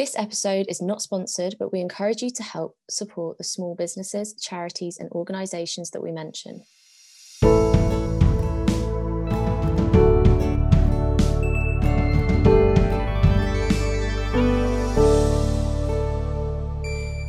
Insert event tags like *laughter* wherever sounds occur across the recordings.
This episode is not sponsored, but we encourage you to help support the small businesses, charities, and organisations that we mention.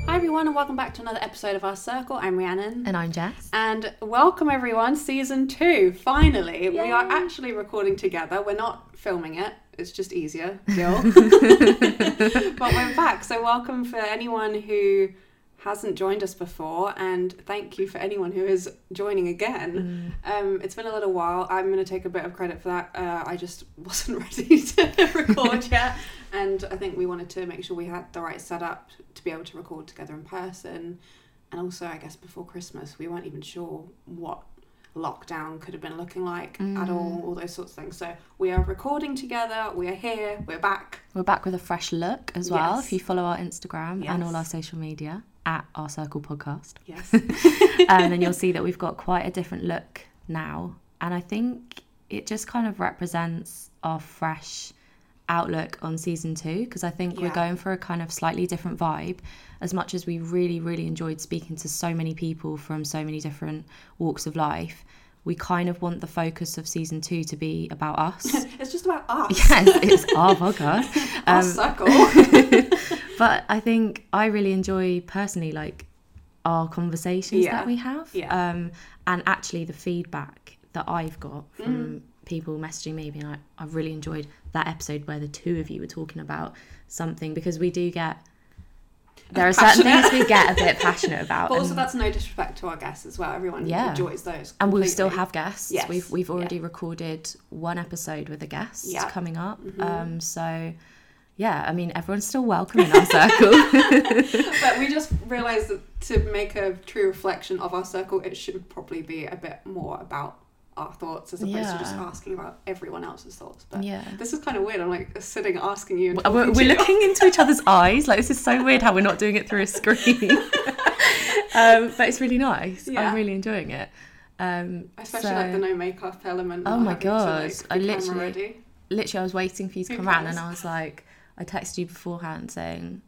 Hi everyone, and welcome back to another episode of Our Circle. I'm Rhiannon. And I'm Jess. And welcome everyone, season two. Finally, we are actually recording together. We're not filming it. It's just easier, *laughs* but we're back. So welcome for anyone who hasn't joined us before, and thank you for anyone who is joining again. Um, it's been a little while. I'm going to take a bit of credit for that. Uh, I just *laughs* wasn't ready to *laughs* record yet, and I think we wanted to make sure we had the right setup to be able to record together in person. And also, I guess before Christmas, we weren't even sure what lockdown could have been looking like at all, all those sorts of things. So we are recording together. We are here. We're back. We're back with a fresh look as well. Yes. If you follow our Instagram and all our social media at our Circle Podcast, Yes. *laughs* um, then you'll *laughs* see that we've got quite a different look now. And I think it just kind of represents our fresh outlook on season two because I think we're going for a kind of slightly different vibe. As much as we really, really enjoyed speaking to so many people from so many different walks of life, we kind of want the focus of season two to be about us. *laughs* it's just about us. *laughs* yes, it's *laughs* our podcast. Our Um, circle. but I think I really enjoy personally like our conversations Yeah. that we have. Yeah. Um, and actually the feedback that I've got from Mm. People messaging me being like, I've really enjoyed that episode where the two of you were talking about something because we do get there are certain things we get a bit passionate about. But also, that's no disrespect to our guests as well. Everyone Yeah. enjoys those. and we still have guests. Yes. We've we've Yeah. already recorded one episode with a guest Yeah. Mm-hmm. coming up. Um, so yeah, I mean everyone's still welcome in our circle. *laughs* But we just realised that to make a true reflection of our circle, it should probably be a bit more about our thoughts as opposed to just asking about everyone else's thoughts. But Yeah. this is kind of weird. I'm like sitting asking you. And We're, we're looking *laughs* into each other's eyes. Like this is so weird how we're not doing it through a screen. *laughs* um, but it's really nice. Yeah. I'm really enjoying it. Um, Especially so- like the no makeup element. Oh my to, like, God, I literally- literally, I was waiting for you to Who come around, and I was like, I texted you beforehand saying,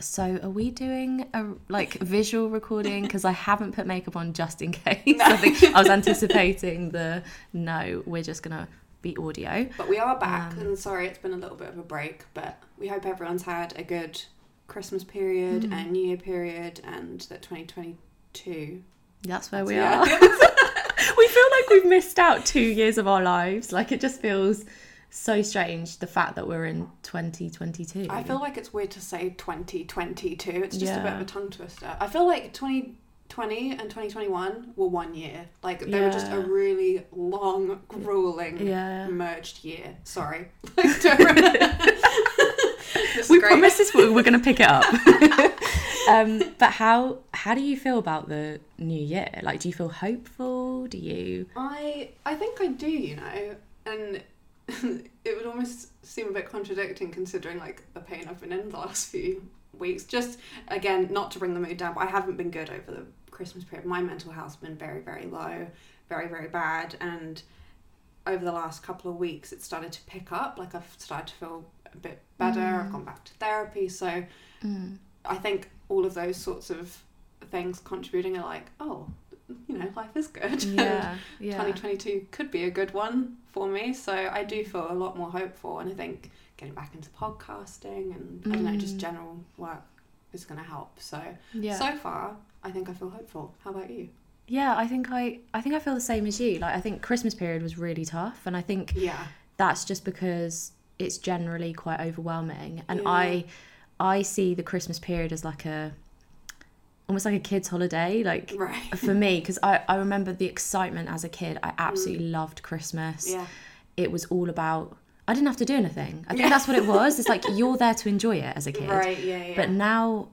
"So are we doing a like *laughs* visual recording? Because I haven't put makeup on just in *laughs* case. I think I was anticipating the no. We're just gonna be audio. But we are back, Um, and sorry it's been a little bit of a break, but we hope everyone's had a good Christmas period Mm. and New Year period, and that 2022. That's where we Yeah. are. *laughs* we feel like we've missed out two years of our lives. Like it just feels so strange the fact that we're in 2022. I feel like it's weird to say 2022. It's just a bit of a tongue twister. I feel like 2020 and 2021 were one year. Like they were just a really long, grueling, Yeah. merged year. Sorry. *laughs* *laughs* Like, don't- *laughs* This is we promise this we're, we're going to pick it up. um, but how how do you feel about the new year? Like, do you feel hopeful? Do you? I I think I do, you know, and *laughs* it would almost seem a bit contradicting considering like the pain I've been in the last few weeks. Just again, not to bring the mood down, but I haven't been good over the Christmas period. My mental health's been very very low, very very bad, and over the last couple of weeks, it started to pick up. Like I've started to feel a bit better. I've mm. gone back to therapy, so mm. I think all of those sorts of things contributing are like, oh, you know, life is good. *laughs* Yeah, yeah. 2022 could be a good one for me. So I do feel a lot more hopeful, and I think getting back into podcasting and I don't know, just Mm. general work is going to help. So Yeah. so far, I think I feel hopeful. How about you? yeah, I think I I think I feel the same as you. Like, I think Christmas period was really tough, and I think Yeah, that's just because it's generally quite overwhelming and Yeah. i i see the christmas period as like a almost like a kid's holiday like right. for me because I, I remember the excitement as a kid i absolutely loved christmas Yeah, it was all about i didn't have to do anything i think Yeah. that's what it was it's like *laughs* you're there to enjoy it as a kid right. Yeah, yeah. but now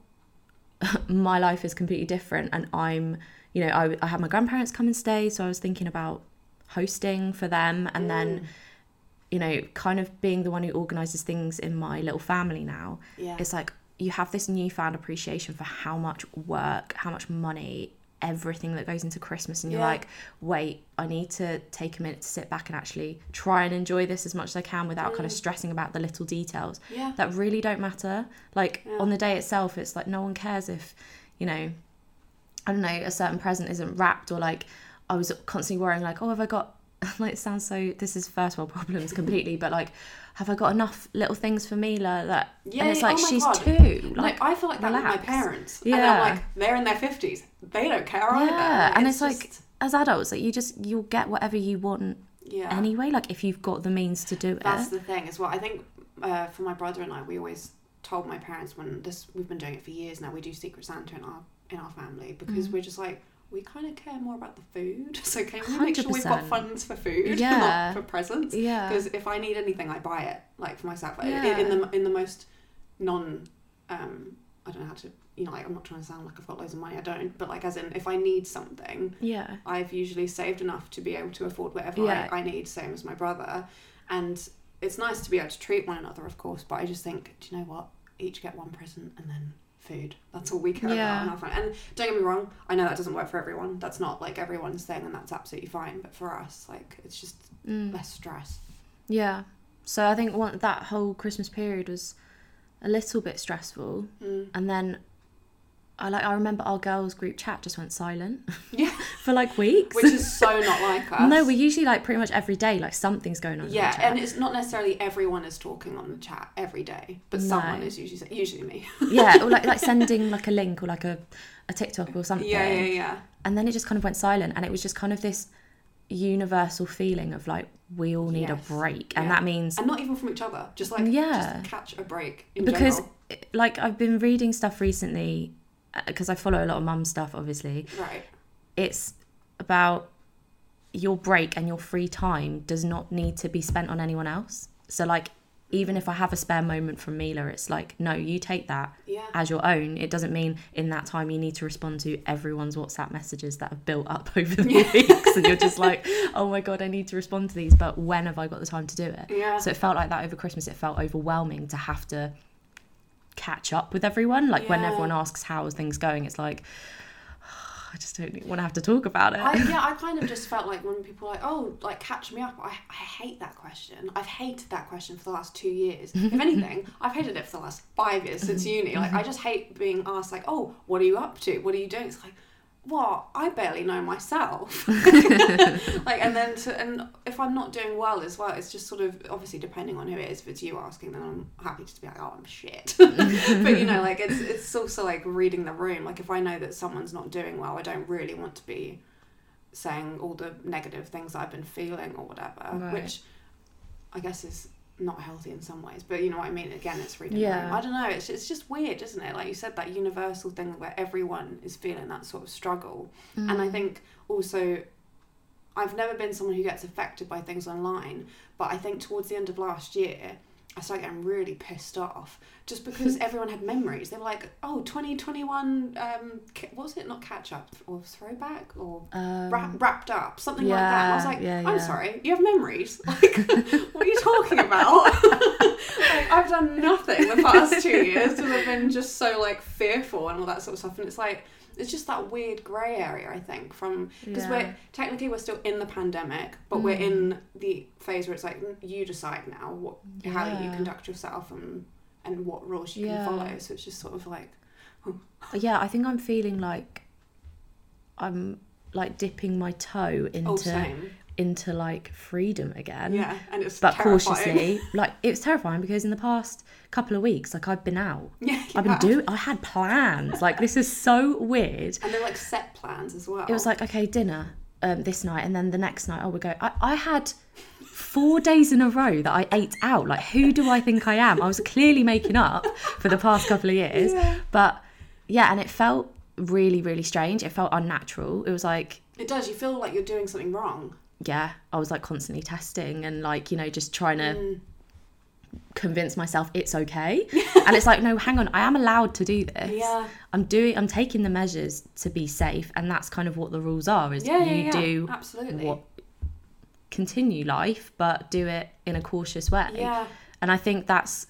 *laughs* my life is completely different and i'm you know I, I had my grandparents come and stay so i was thinking about hosting for them and Mm. then you know kind of being the one who organizes things in my little family now yeah, it's like you have this newfound appreciation for how much work how much money everything that goes into Christmas and you're Yeah. like, wait, I need to take a minute to sit back and actually try and enjoy this as much as I can without kind of Mm. stressing about the little details Yeah. that really don't matter. Like Yeah. on the day itself, it's like no one cares if, you know, I don't know, a certain present isn't wrapped or like I was constantly worrying like, oh, have I got *laughs* like it sounds so this is first world problems completely, but like have I got enough little things for Mila that Yeah, and it's like oh she's God. two. Like, Like I feel like that with my parents. And Yeah. I'm like, they're in their 50s. They don't care either. Yeah, and it's like- just- as adults, like you just you'll get whatever you want yeah. anyway, like if you've got the means to do it. That's the thing as well. I think uh, for my brother and I, we always told my parents when this we've been doing it for years now. We do Secret Santa in our in our family Mm. because we're just like we kind of care more about the food. *laughs* So can we make sure we've got funds for food, *laughs* Yeah. not for presents? yeah. Because if I need anything, I buy it like for myself in- Yeah. in, the in the most non. Um, I don't know how to. You know, like I'm not trying to sound like I've got loads of money. I don't. But like, as in, if I need something, Yeah. I've usually saved enough to be able to afford whatever Yeah. I, I need, same as my brother. And it's nice to be able to treat one another, of course, but I just think, do you know what? Each get one present and then food. That's all we care Yeah. about. in our family. And don't get me wrong, I know that doesn't work for everyone. That's not like everyone's thing, and that's absolutely fine. But for us, like, it's just Mm. less stress. Yeah. So I think one, that whole Christmas period was a little bit stressful, Mm. and then I like I remember our girls group chat just went silent Yeah, for like weeks. which is so *laughs* not like us. no, we usually like pretty much every day like something's going on. Yeah, and it's not necessarily everyone is talking on the chat every day, but No. someone is usually usually me. yeah, or like like *laughs* sending like a link or like a a TikTok or something. Yeah, yeah, yeah. And then it just kind of went silent, and it was just kind of this universal feeling of like we all need Yes. a break, and Yeah. that means and not even from each other. Just like Yeah. just catch a break in because general. like I've been reading stuff recently uh, because I follow a lot of mum stuff obviously Right. It's about your break and your free time does not need to be spent on anyone else so like even if I have a spare moment from Mila it's like no you take that Yeah. as your own it doesn't mean in that time you need to respond to everyone's WhatsApp messages that have built up *laughs* over the Yeah. weeks and you're just like oh my god I need to respond to these but when have I got the time to do it Yeah. so it felt like that over Christmas. It felt overwhelming to have to catch up with everyone. Like when everyone asks how are things going, it's like I just don't want to have to talk about it. I, yeah, *laughs* I kind of just felt like when people are like, oh, like catch me up. I, I hate that question. I've hated that question for the last two years. *laughs* If anything, I've hated it for the last five years since *laughs* uni. Like I just hate being asked like, oh, what are you up to? What are you doing? It's like, what? I barely know myself. *laughs* *laughs* like and then to and if I'm not doing well as well, it's just sort of obviously depending on who it is. If it's you asking, then I'm happy to be like, oh, I'm shit. *laughs* but you know, like it's it's also like reading the room. Like if I know that someone's not doing well, I don't really want to be saying all the negative things I've been feeling or whatever, Right. which I guess is not healthy in some ways. But you know what I mean? Again, it's reading Yeah. I don't know. It's it's just weird, isn't it? Like you said, that universal thing where everyone is feeling that sort of struggle, and Mm. I think also. I've never been someone who gets affected by things online, but I think towards the end of last year, I started getting really pissed off just because *laughs* everyone had memories. They were like, "Oh, 2021, um, what was it? Not catch up or throwback or Um, wrap, wrapped up, something like that." And I was like, yeah, "I'm yeah. sorry, you have memories. *laughs* Like, what are you talking about? *laughs* like, I've done nothing the past two years to have been just so like fearful and all that sort of stuff." And it's like. It's just that weird grey area, I think, from because Yeah. we're technically we're still in the pandemic, but we're Mm. in the phase where it's like "Mm, you decide now what how you conduct yourself and and what rules you Yeah. can follow. So it's just sort of like yeah, I think I'm feeling like I'm like dipping my toe into oh same, into like freedom again. yeah, and it's But terrifying. cautiously, *laughs* like it was terrifying because in the past couple of weeks, like I've been out, yeah, I've been doing, I had plans. Like this is so weird. and they're like set plans as well. It was like okay, dinner um, this night, and then the next night, oh, we go. I, I had four days in a row that I ate out. Like who do I think I am? I was clearly making up for the past couple of years, Yeah. but yeah, and it felt really, really strange. It felt unnatural. It was like it does. You feel like you're doing something wrong. Yeah, I was like constantly testing and like you know just trying to Mm. convince myself it's okay. *laughs* and it's like no, hang on, I am allowed to do this. Yeah, I'm doing I'm taking the measures to be safe and that's kind of what the rules are is yeah, you yeah. do absolutely. what continue life but do it in a cautious way Yeah, and i think that's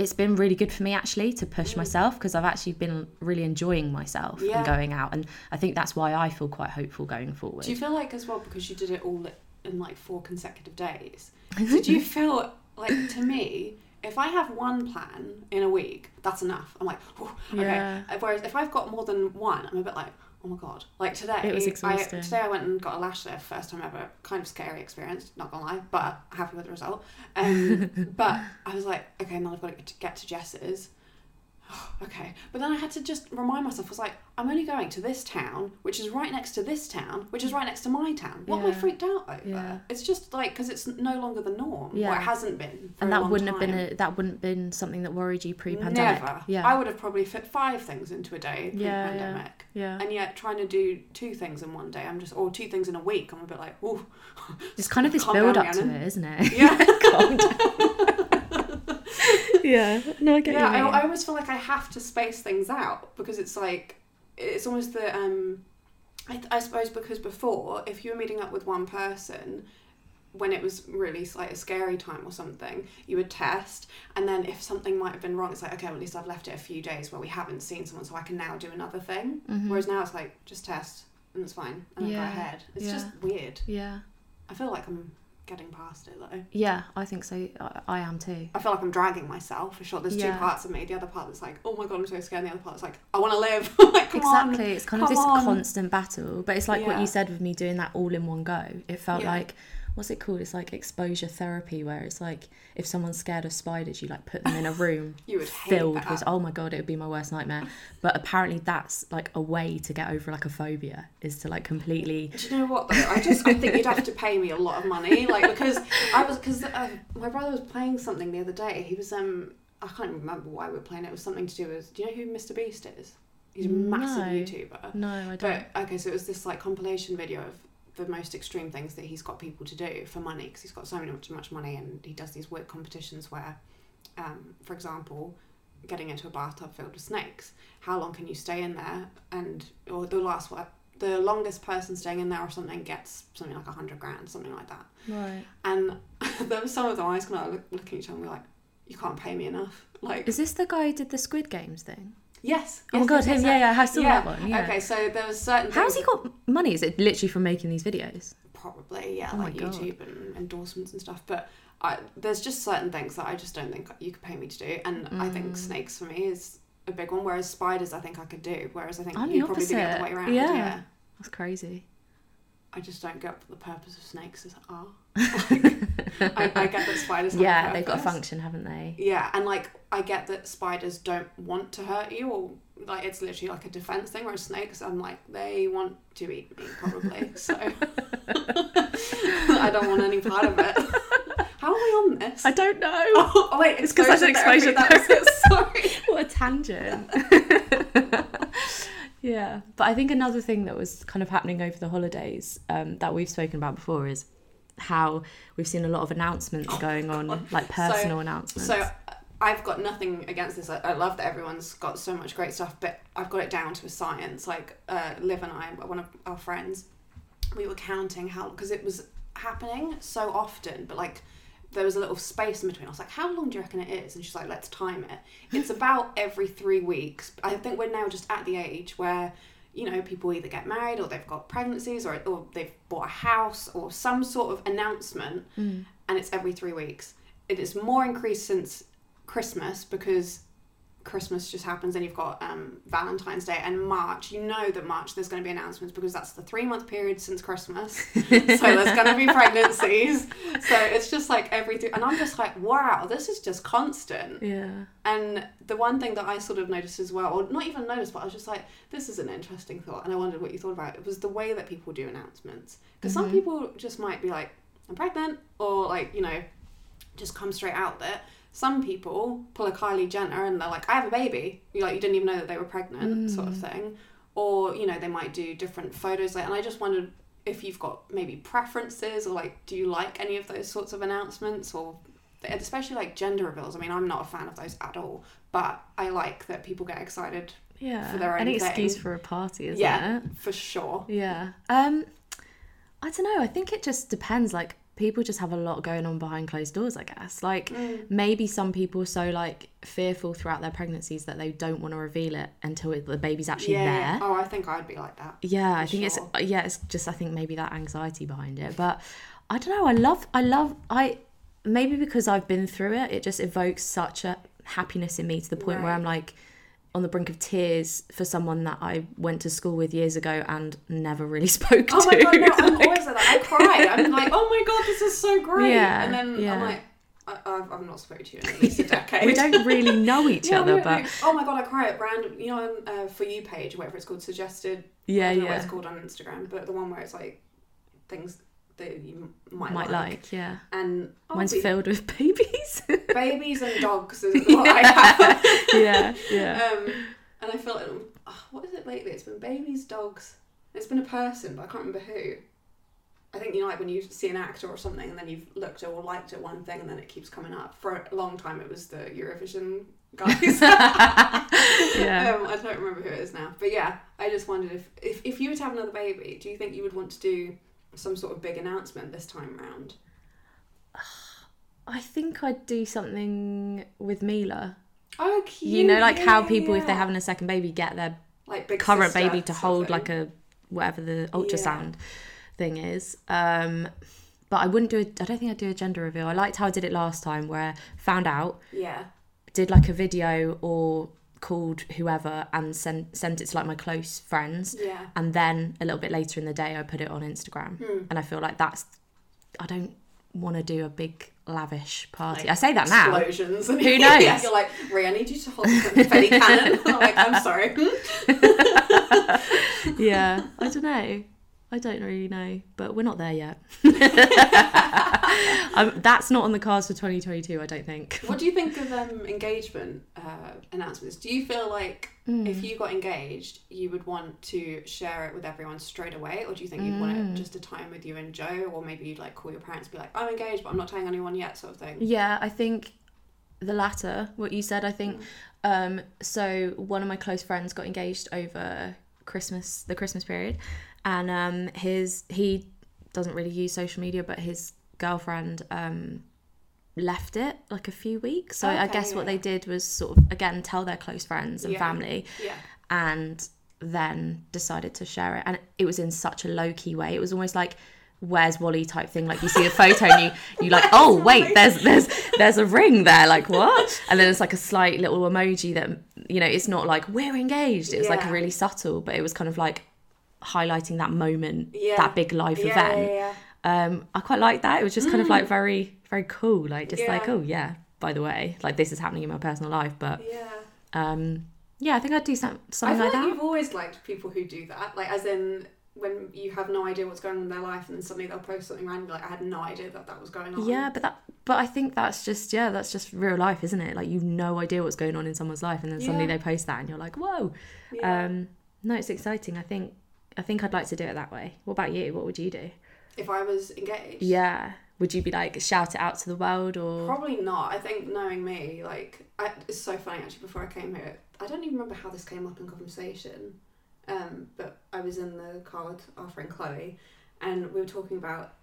it's been really good for me actually to push myself because I've actually been really enjoying myself Yeah. and going out, and I think that's why I feel quite hopeful going forward. Do you feel like as well because you did it all in like four consecutive days? *laughs* Did you feel like to me? If I have one plan in a week, that's enough. I'm like, okay. Yeah. Whereas if I've got more than one, I'm a bit like, oh my god. Like today, It was I, today I went and got a lash lift, first time ever. Kind of scary experience, not gonna lie, but happy with the result. Um, *laughs* but I was like, okay, now I've got to get to, get *gasps* okay, but then I had to just remind myself. I was like, I'm only going to this town, which is right next to this town, which is right next to my town. What am I Yeah. freaked out over? Yeah. It's just like because it's no longer the norm. Yeah. or it hasn't been. For and that long wouldn't have been a, that wouldn't have been something that worried you pre-pandemic. Never. Yeah. I would have probably fit five things into a day Yeah, yeah. pre-pandemic. yeah. And yet, trying to do two things in one day, I'm just, or two things in a week, I'm a bit like, oh, It's kind of *laughs* this Calm build up to Rhiannon. it, isn't it? yeah, *laughs* Calm down. *laughs* yeah. No, I get yeah. I, I almost feel like I have to space things out because it's like, it's almost the, um, I, I suppose because before, if you were meeting up with one person, when it was really like a scary time or something, you would test, and then if something might have been wrong, it's like okay, well, at least I've left it a few days where we haven't seen someone, so I can now do another thing. Mhm. Whereas now it's like just test and it's fine, and then go ahead. It's yeah. just weird. Yeah. I feel like I'm getting past it though. Yeah, I think so. I, I am too. I feel like I'm dragging myself for sure. There's Yeah. two parts of me. The other part that's like, oh my god, I'm so scared. And the other part that's like, I want to live. *laughs* like, come on. exactly. It's kind of this on. constant battle. But it's like what you said with me doing that all in one go. It felt Yeah. like what's it called? It's like exposure therapy where it's like if someone's scared of spiders, you like put them in a *laughs* room You would filled with oh my god, it would be my worst nightmare. But apparently that's like a way to get over like a phobia is to like completely Do you know what though? I just I think you'd have to pay me a lot of money, like because I was because uh, my brother was playing something the other day. He was um I can't remember why we were playing. It was something to do with. Do you know who Mr Beast is? He's a massive No. YouTuber. No, I don't. But okay, so it was this like compilation video of the most extreme things that he's got people to do for money because he's got so much much money and he does these weird competitions where, um, for example, getting into a bathtub filled with snakes. How long can you stay in there? And or the last one, the longest person staying in there or something gets something like a hundred grand, something like that. Right. And *laughs* there was some of them I was kind of look, looking at each other and we're like, you can't pay me enough. Like Is this the guy who did the Squid Games thing? Yes, oh my yes, god, yes, him, yes, yeah, yeah, I saw Yeah. that one. Yeah. Okay, so there was certain. How's he got money? Is it literally from making these videos? probably yeah Oh my like God. youtube and endorsements and stuff but I, there's just certain things that i just don't think you could pay me to do and i think Mm. snakes for me is a big one whereas spiders i think i could do whereas i think I'm you'd probably be the other way around Yeah. yeah. That's crazy. I just don't get what the purpose of snakes is are. Like, *laughs* I, I get that spiders yeah, they've got a function, haven't they? yeah and like i get that spiders don't want to hurt you or like it's literally like a defense thing whereas snakes i'm like they want to eat me probably so. *laughs* I don't want any part of it. How are we on this? I don't know. oh, oh wait it's because I said exposure was it sorry. *laughs* What a tangent. Yeah, but I think another thing that was kind of happening over the holidays um, that we've spoken about before is how we've seen a lot of announcements *laughs* going on, like personal announcements. So I've got nothing against this. I, I love that everyone's got so much great stuff, but I've got it down to a science. Like uh, Liv and I, one of our friends, we were counting how because it was happening so often, but like there was a little space in between. I was like, "How long do you reckon it is?" And she's like, "Let's time it. It's about every three weeks." I think we're now just at the age where you know people either get married or they've got pregnancies or or they've bought a house or some sort of announcement Mm. and it's every three weeks. It is more increased since Christmas because Christmas just happens and you've got um, Valentine's Day and March. You know that March there's going to be announcements because that's the three month period since Christmas. *laughs* so there's going to be pregnancies. So it's just like every three, and I'm just like, wow, this is just constant. yeah, And the one thing that I sort of noticed as well, or not even noticed, but I was just like, this is an interesting thought, and I wondered what you thought about it. Was the way that people do announcements because some Mhm. people just might be like, I'm pregnant, or like you know, just come straight out there. Some people pull a Kylie Jenner and they're like, I have a baby. You like you didn't even know that they were pregnant, sort of Mm. thing. Or you know, they might do different photos. Like, and I just wondered if you've got maybe preferences or like, do you like any of those sorts of announcements or especially like gender reveals. I mean, I'm not a fan of those at all, but I like that people get excited yeah. For their own Any excuse thing. for a party, isn't Yeah. it? for sure. Yeah. Um, I don't know. I think it just depends. Like people just have a lot going on behind closed doors, I guess. Like Mm. maybe some people are so like fearful throughout their pregnancies that they don't want to reveal it until it, the baby's actually yeah. there. Oh, I think I'd be like that. Yeah, I think sure. it's yeah, it's just I think maybe that anxiety behind it. But I don't know, I love I love I maybe because I've been through it, it just evokes such a happiness in me to the point where I'm like on the brink of tears for someone that I went to school with years ago and never really *laughs* spoke to. Oh my god, no, I'm *laughs* Like- always like that. I cry. I'm *laughs* like, oh my god, this is so great. Yeah, and then yeah. I'm like, I, I've, I've not spoken to you in at least a decade. we don't really know each Yeah, other, but oh my god, I cry at random. You know, on uh, for you page, whatever it's called, suggested. yeah, I don't know what yeah. it's called on Instagram, but the one where it's like things that you might, Might like. like, yeah. And I'll Mine's be- filled with *laughs* babies. babies and dogs is *laughs* what I have. *laughs* yeah, yeah. Um, and I feel like, oh, what is it lately? It's been babies, dogs. It's been a person, but I can't remember who. I think you know, like when you see an actor or something, and then you've looked or liked at one thing, and then it keeps coming up. For a long time, it was the Eurovision guys. Yeah. um, I don't remember who it is now, but yeah, I just wondered if, if if you were to have another baby, do you think you would want to do some sort of big announcement this time round? I think I'd do something with Mila. Oh, cute. You know, like how yeah, people, if they're having a second baby, get their like big current baby to hold like a whatever the ultrasound thing is. Um, but I wouldn't do it. I don't think I'd do a gender reveal. I liked how I did it last time, where I found out, yeah. did like a video or called whoever and sent sent it to like my close friends, Yeah. and then a little bit later in the day I put it on Instagram, Hmm. and I feel like that's. I don't want to do a big lavish party. Like, I say that now. explosions. And Who *laughs* yeah, knows? you're like, Ray, I need you to hold the confetti cannon. I'm like, I'm sorry. *laughs* yeah, I don't know. I don't really know, but we're not there yet. *laughs* um, that's not on the cards for 2022, I don't think. what do you think of um, engagement uh, announcements? Do you feel like Mm. if you got engaged, you would want to share it with everyone straight away, or do you think you'd want Mm. it just a time with you and Joe, or maybe you'd like call your parents, and be like, I'm engaged, but I'm not telling anyone yet, sort of thing. Yeah, I think the latter, what you said, I think. Um, so one of my close friends got engaged over Christmas, the Christmas period, and um, his he doesn't really use social media, but his girlfriend um, left it like a few weeks. So I Okay, guess what they did was sort of again tell their close friends and Yeah. family, Yeah. and then decided to share it. And it was in such a low key way. It was almost like where's Wally type thing. Like you see a photo and you you like, *laughs* oh wait, there's there's there's a ring there. Like *laughs* what? And then it's like a slight little emoji that you know it's not like we're engaged. It was like Yeah. really subtle, but it was kind of like highlighting that moment, Yeah. that big life Yeah, event. yeah, yeah. Um, I quite like that. It was just kind of like very very cool. Like just like oh yeah, by the way, like this is happening in my personal life, but Yeah. um, yeah, I think I'd do some, something like like that. you've always liked people who do that, like as in when you have no idea what's going on in their life, and then suddenly they'll post something random, like I had no idea that that was going on. Yeah, but that but I think that's just yeah, that's just real life, isn't it? Like you've no idea what's going on in someone's life and then suddenly Yeah. they post that and you're like, Whoa. Yeah. Um no, it's exciting. I think I think I'd like to do it that way. What about you? What would you do? if I was engaged, Yeah. Would you be like shout it out to the world or Probably not. I think knowing me, like, I, it's so funny actually. Before I came here, I don't even remember how this came up in conversation. Um, but I was in the car with our friend Chloe, and we were talking about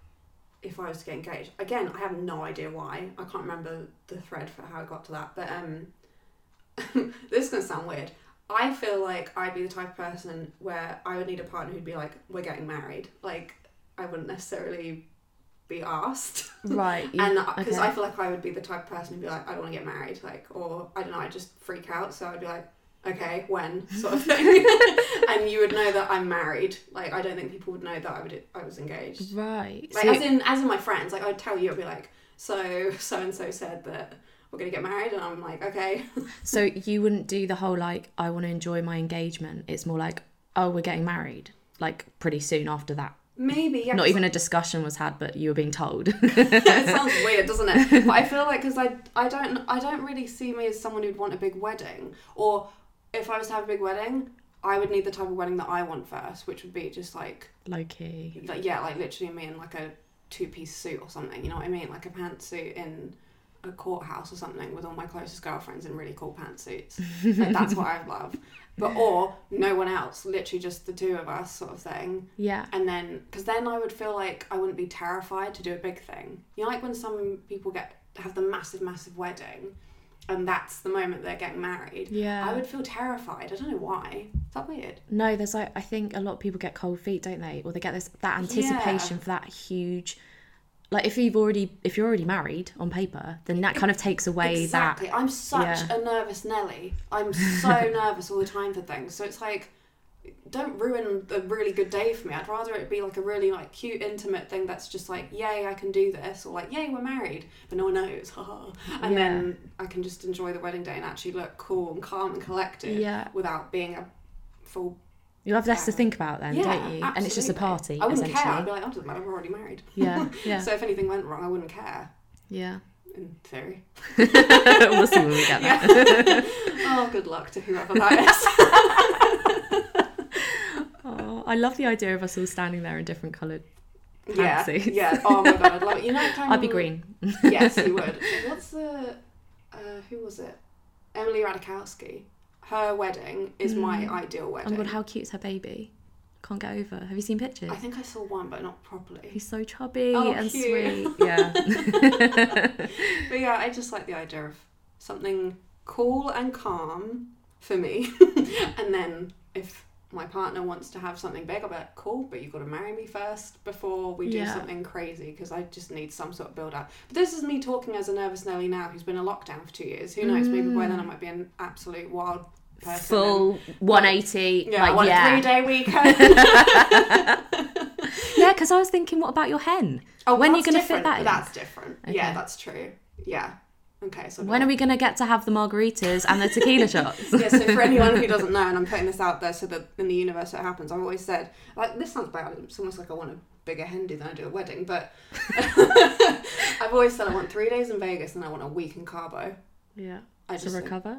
if I was to get engaged. Again, I have no idea why. I can't remember the thread for how I got to that. But um, *laughs* this is gonna sound weird. I feel like I'd be the type of person where I would need a partner who'd be like, "We're getting married." Like, I wouldn't necessarily be asked. Right. *laughs* you- And uh, because okay. I feel like I would be the type of person who'd be like, I don't want to get married, like, or I don't know, I just freak out. So I'd be like, okay, when, sort of thing. *laughs* and you would know that I'm married. Like, I don't think people would know that I would I was engaged. Right. Like, So- as in, as in my friends, like, I'd tell you, I'd be like, so so and so said that we're gonna get married, and I'm like, okay, *laughs* so you wouldn't do the whole like I want to enjoy my engagement. It's more like, oh, we're getting married. Like pretty soon after that. maybe. Yeah, Not even a discussion was had, but you were being told. *laughs* *laughs* it sounds weird, doesn't it? But I feel like because I I don't I don't really see me as someone who'd want a big wedding, or if I was to have a big wedding, I would need the type of wedding that I want first, which would be just like Low key. like yeah, like literally me in like a two piece suit or something. You know what I mean? Like a pantsuit in a courthouse or something with all my closest girlfriends in really cool pantsuits. *laughs* like, that's what I love. But or no one else, literally just the two of us, sort of thing. Yeah. And then, because then I would feel like I wouldn't be terrified to do a big thing. You know, like when some people get have the massive, massive wedding, and that's the moment they're getting married. Yeah. I would feel terrified. I don't know why. Is that weird? No, there's like I think a lot of people get cold feet, don't they? Or they get this that anticipation for that huge like if you've already if you're already married on paper, then that kind of takes away exactly. that I'm such yeah. a nervous Nelly. I'm so *laughs* nervous all the time for things. So it's like, don't ruin a really good day for me. I'd rather it be like a really like cute, intimate thing that's just like, yay, I can do this, or like, yay, we're married, but no one knows, *laughs* and Yeah. then I can just enjoy the wedding day and actually look cool and calm and collected, Yeah. without being a full. You have less to think about then, yeah, don't you? And it's just a party, I wouldn't care. I'd be like, oh, doesn't matter. We're already married. *laughs* Yeah, *laughs* yeah, So if anything went wrong, I wouldn't care. yeah. In theory. *laughs* we'll see when we get there. oh, good luck to whoever that is. Oh, I love the idea of us all standing there in different coloured. Yeah, Pantsuits. yeah. Oh my god, I'd love it. You know, like, um, I'd be green. yes, you would. What's the? Uh, who was it? Emily Ratajkowski. Her wedding is my mm. ideal Oh wedding. my god, how cute's her baby? Can't get over. Have you seen pictures? I think I saw one, but not properly. He's so chubby Oh, and cute. sweet. *laughs* Yeah. But yeah, I just like the idea of something cool and calm for me, *laughs* and then if my partner wants to have something big, I'll be like, cool, but you've got to marry me first before we do Yeah. something crazy because I just need some sort of build up. But this is me talking as a nervous Nelly now who's been in lockdown for two years. Who knows? Maybe by then I mm. might be an absolute wild person. and- Full 180. yeah, I like, a yeah. three day weekend. *laughs* Yeah, because I was thinking, what about your hen? oh, When are you going to fit that in? That's different. Yeah, that's true. Yeah. Okay, so When are we going to get to have the margaritas and the tequila *laughs* shots? yeah, so for anyone who doesn't know, *laughs* and I'm putting this out there so that in the universe it happens, I've always said, like, this sounds bad, it's almost like I want a bigger hen do than I do a wedding, but *laughs* I've always said I want three days in Vegas and I want a week in Cabo. Yeah. I To think- recover?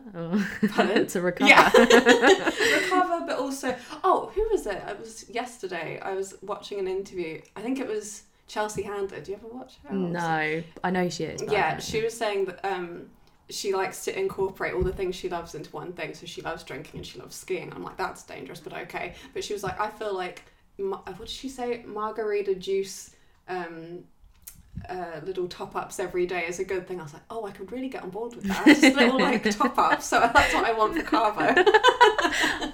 Pardon? to recover? Yeah. recover, but also, oh, who was it? It was yesterday. I was watching an interview. I think it was Chelsea Handler. Do you ever watch her? No, I know she is. Yeah, she was saying that um, she likes to incorporate all the things she loves into one thing. So she loves drinking and she loves skiing. I'm like, that's dangerous, but okay. But she was like, I feel like, what did she say? Margarita juice. Um, uh, little top ups every day is a good thing. I was like, oh, I could really get on board with that. Just little *laughs* like top ups. So that's what I want for Cabo.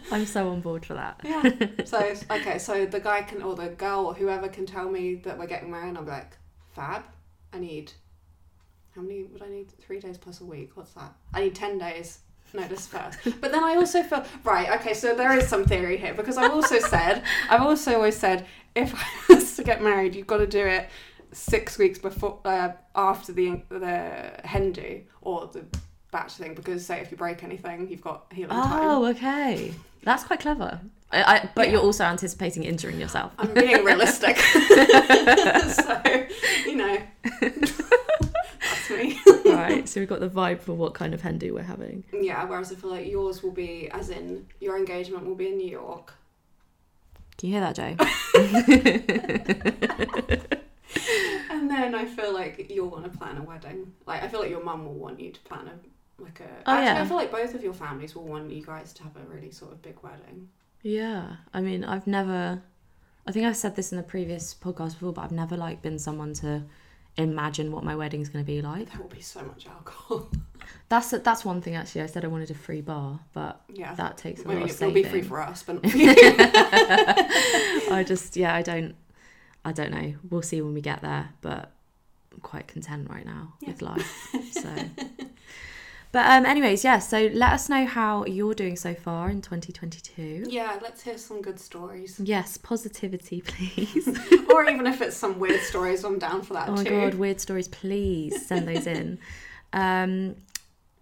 *laughs* I'm so on board for that. Yeah. So okay, so the guy can or the girl or whoever can tell me that we're getting married. And I'm like, fab. I need how many would I need? Three days plus a week. What's that? I need ten days. Notice first. But then I also feel right. Okay, so there is some theory here because I've also said I've also always said if I was to get married, you've got to do it six weeks before uh, after the the hen do or the batch thing because say if you break anything, you've got healing time. Oh, okay. That's quite clever. I, I, but Yeah. you're also anticipating injuring yourself. I'm being realistic. *laughs* *laughs* so, you know, that's me. right, so we've got the vibe for what kind of hen do we're having. Yeah, whereas I feel like yours will be, as in, your engagement will be in New York. Can you hear that, Joe? *laughs* And then I feel like you'll want to plan a wedding. Like, I feel like your mum will want you to plan a, like a. Oh, actually, yeah. I feel like both of your families will want you guys to have a really sort of big wedding. Yeah, I mean, I've never. I think I've said this in the previous podcast before, but I've never like been someone to imagine what my wedding's going to be like. There will be so much alcohol. *laughs* That's that's one thing actually. I said I wanted a free bar, but yeah. that takes a I lot mean, of it will be free for us, but not for you. I just yeah, I don't I don't know. We'll see when we get there, but I'm quite content right now with life. *laughs* So But um anyways, yeah, so let us know how you're doing so far in 2022. yeah, let's hear some good stories. Yes, positivity, please. *laughs* or even if it's some weird stories, I'm down for that oh my too. god, weird stories, please send those in. *laughs* Um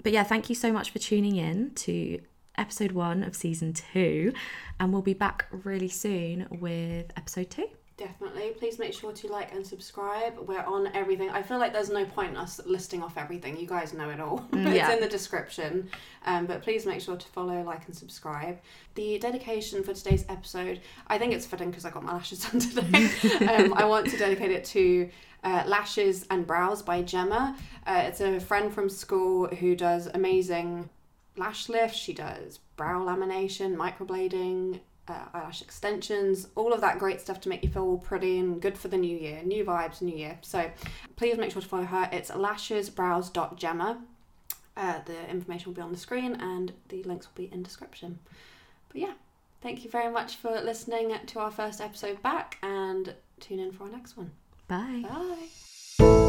but yeah, thank you so much for tuning in to episode 1 of season 2 and we'll be back really soon with episode 2. Definitely. Please make sure to like and subscribe. We're on everything. I feel like there's no point us listing off everything. You guys know it all. *laughs* it's yeah. in the description. Um, but please make sure to follow, like, and subscribe. The dedication for today's episode, I think it's fitting because I got my lashes *laughs* done today. *laughs* um, I want to dedicate it to uh, Lashes and Brows by Gemma. Uh, it's a friend from school who does amazing lash lifts. She does brow lamination, microblading, uh, eyelash extensions, all of that great stuff to make you feel all pretty and good for the new year. New vibes, new year. So please make sure to follow her. It's lashesbrows.gemma. Uh, the information will be on the screen and the links will be in description. But yeah, thank you very much for listening to our first episode back and tune in for our next one. Bye. Bye.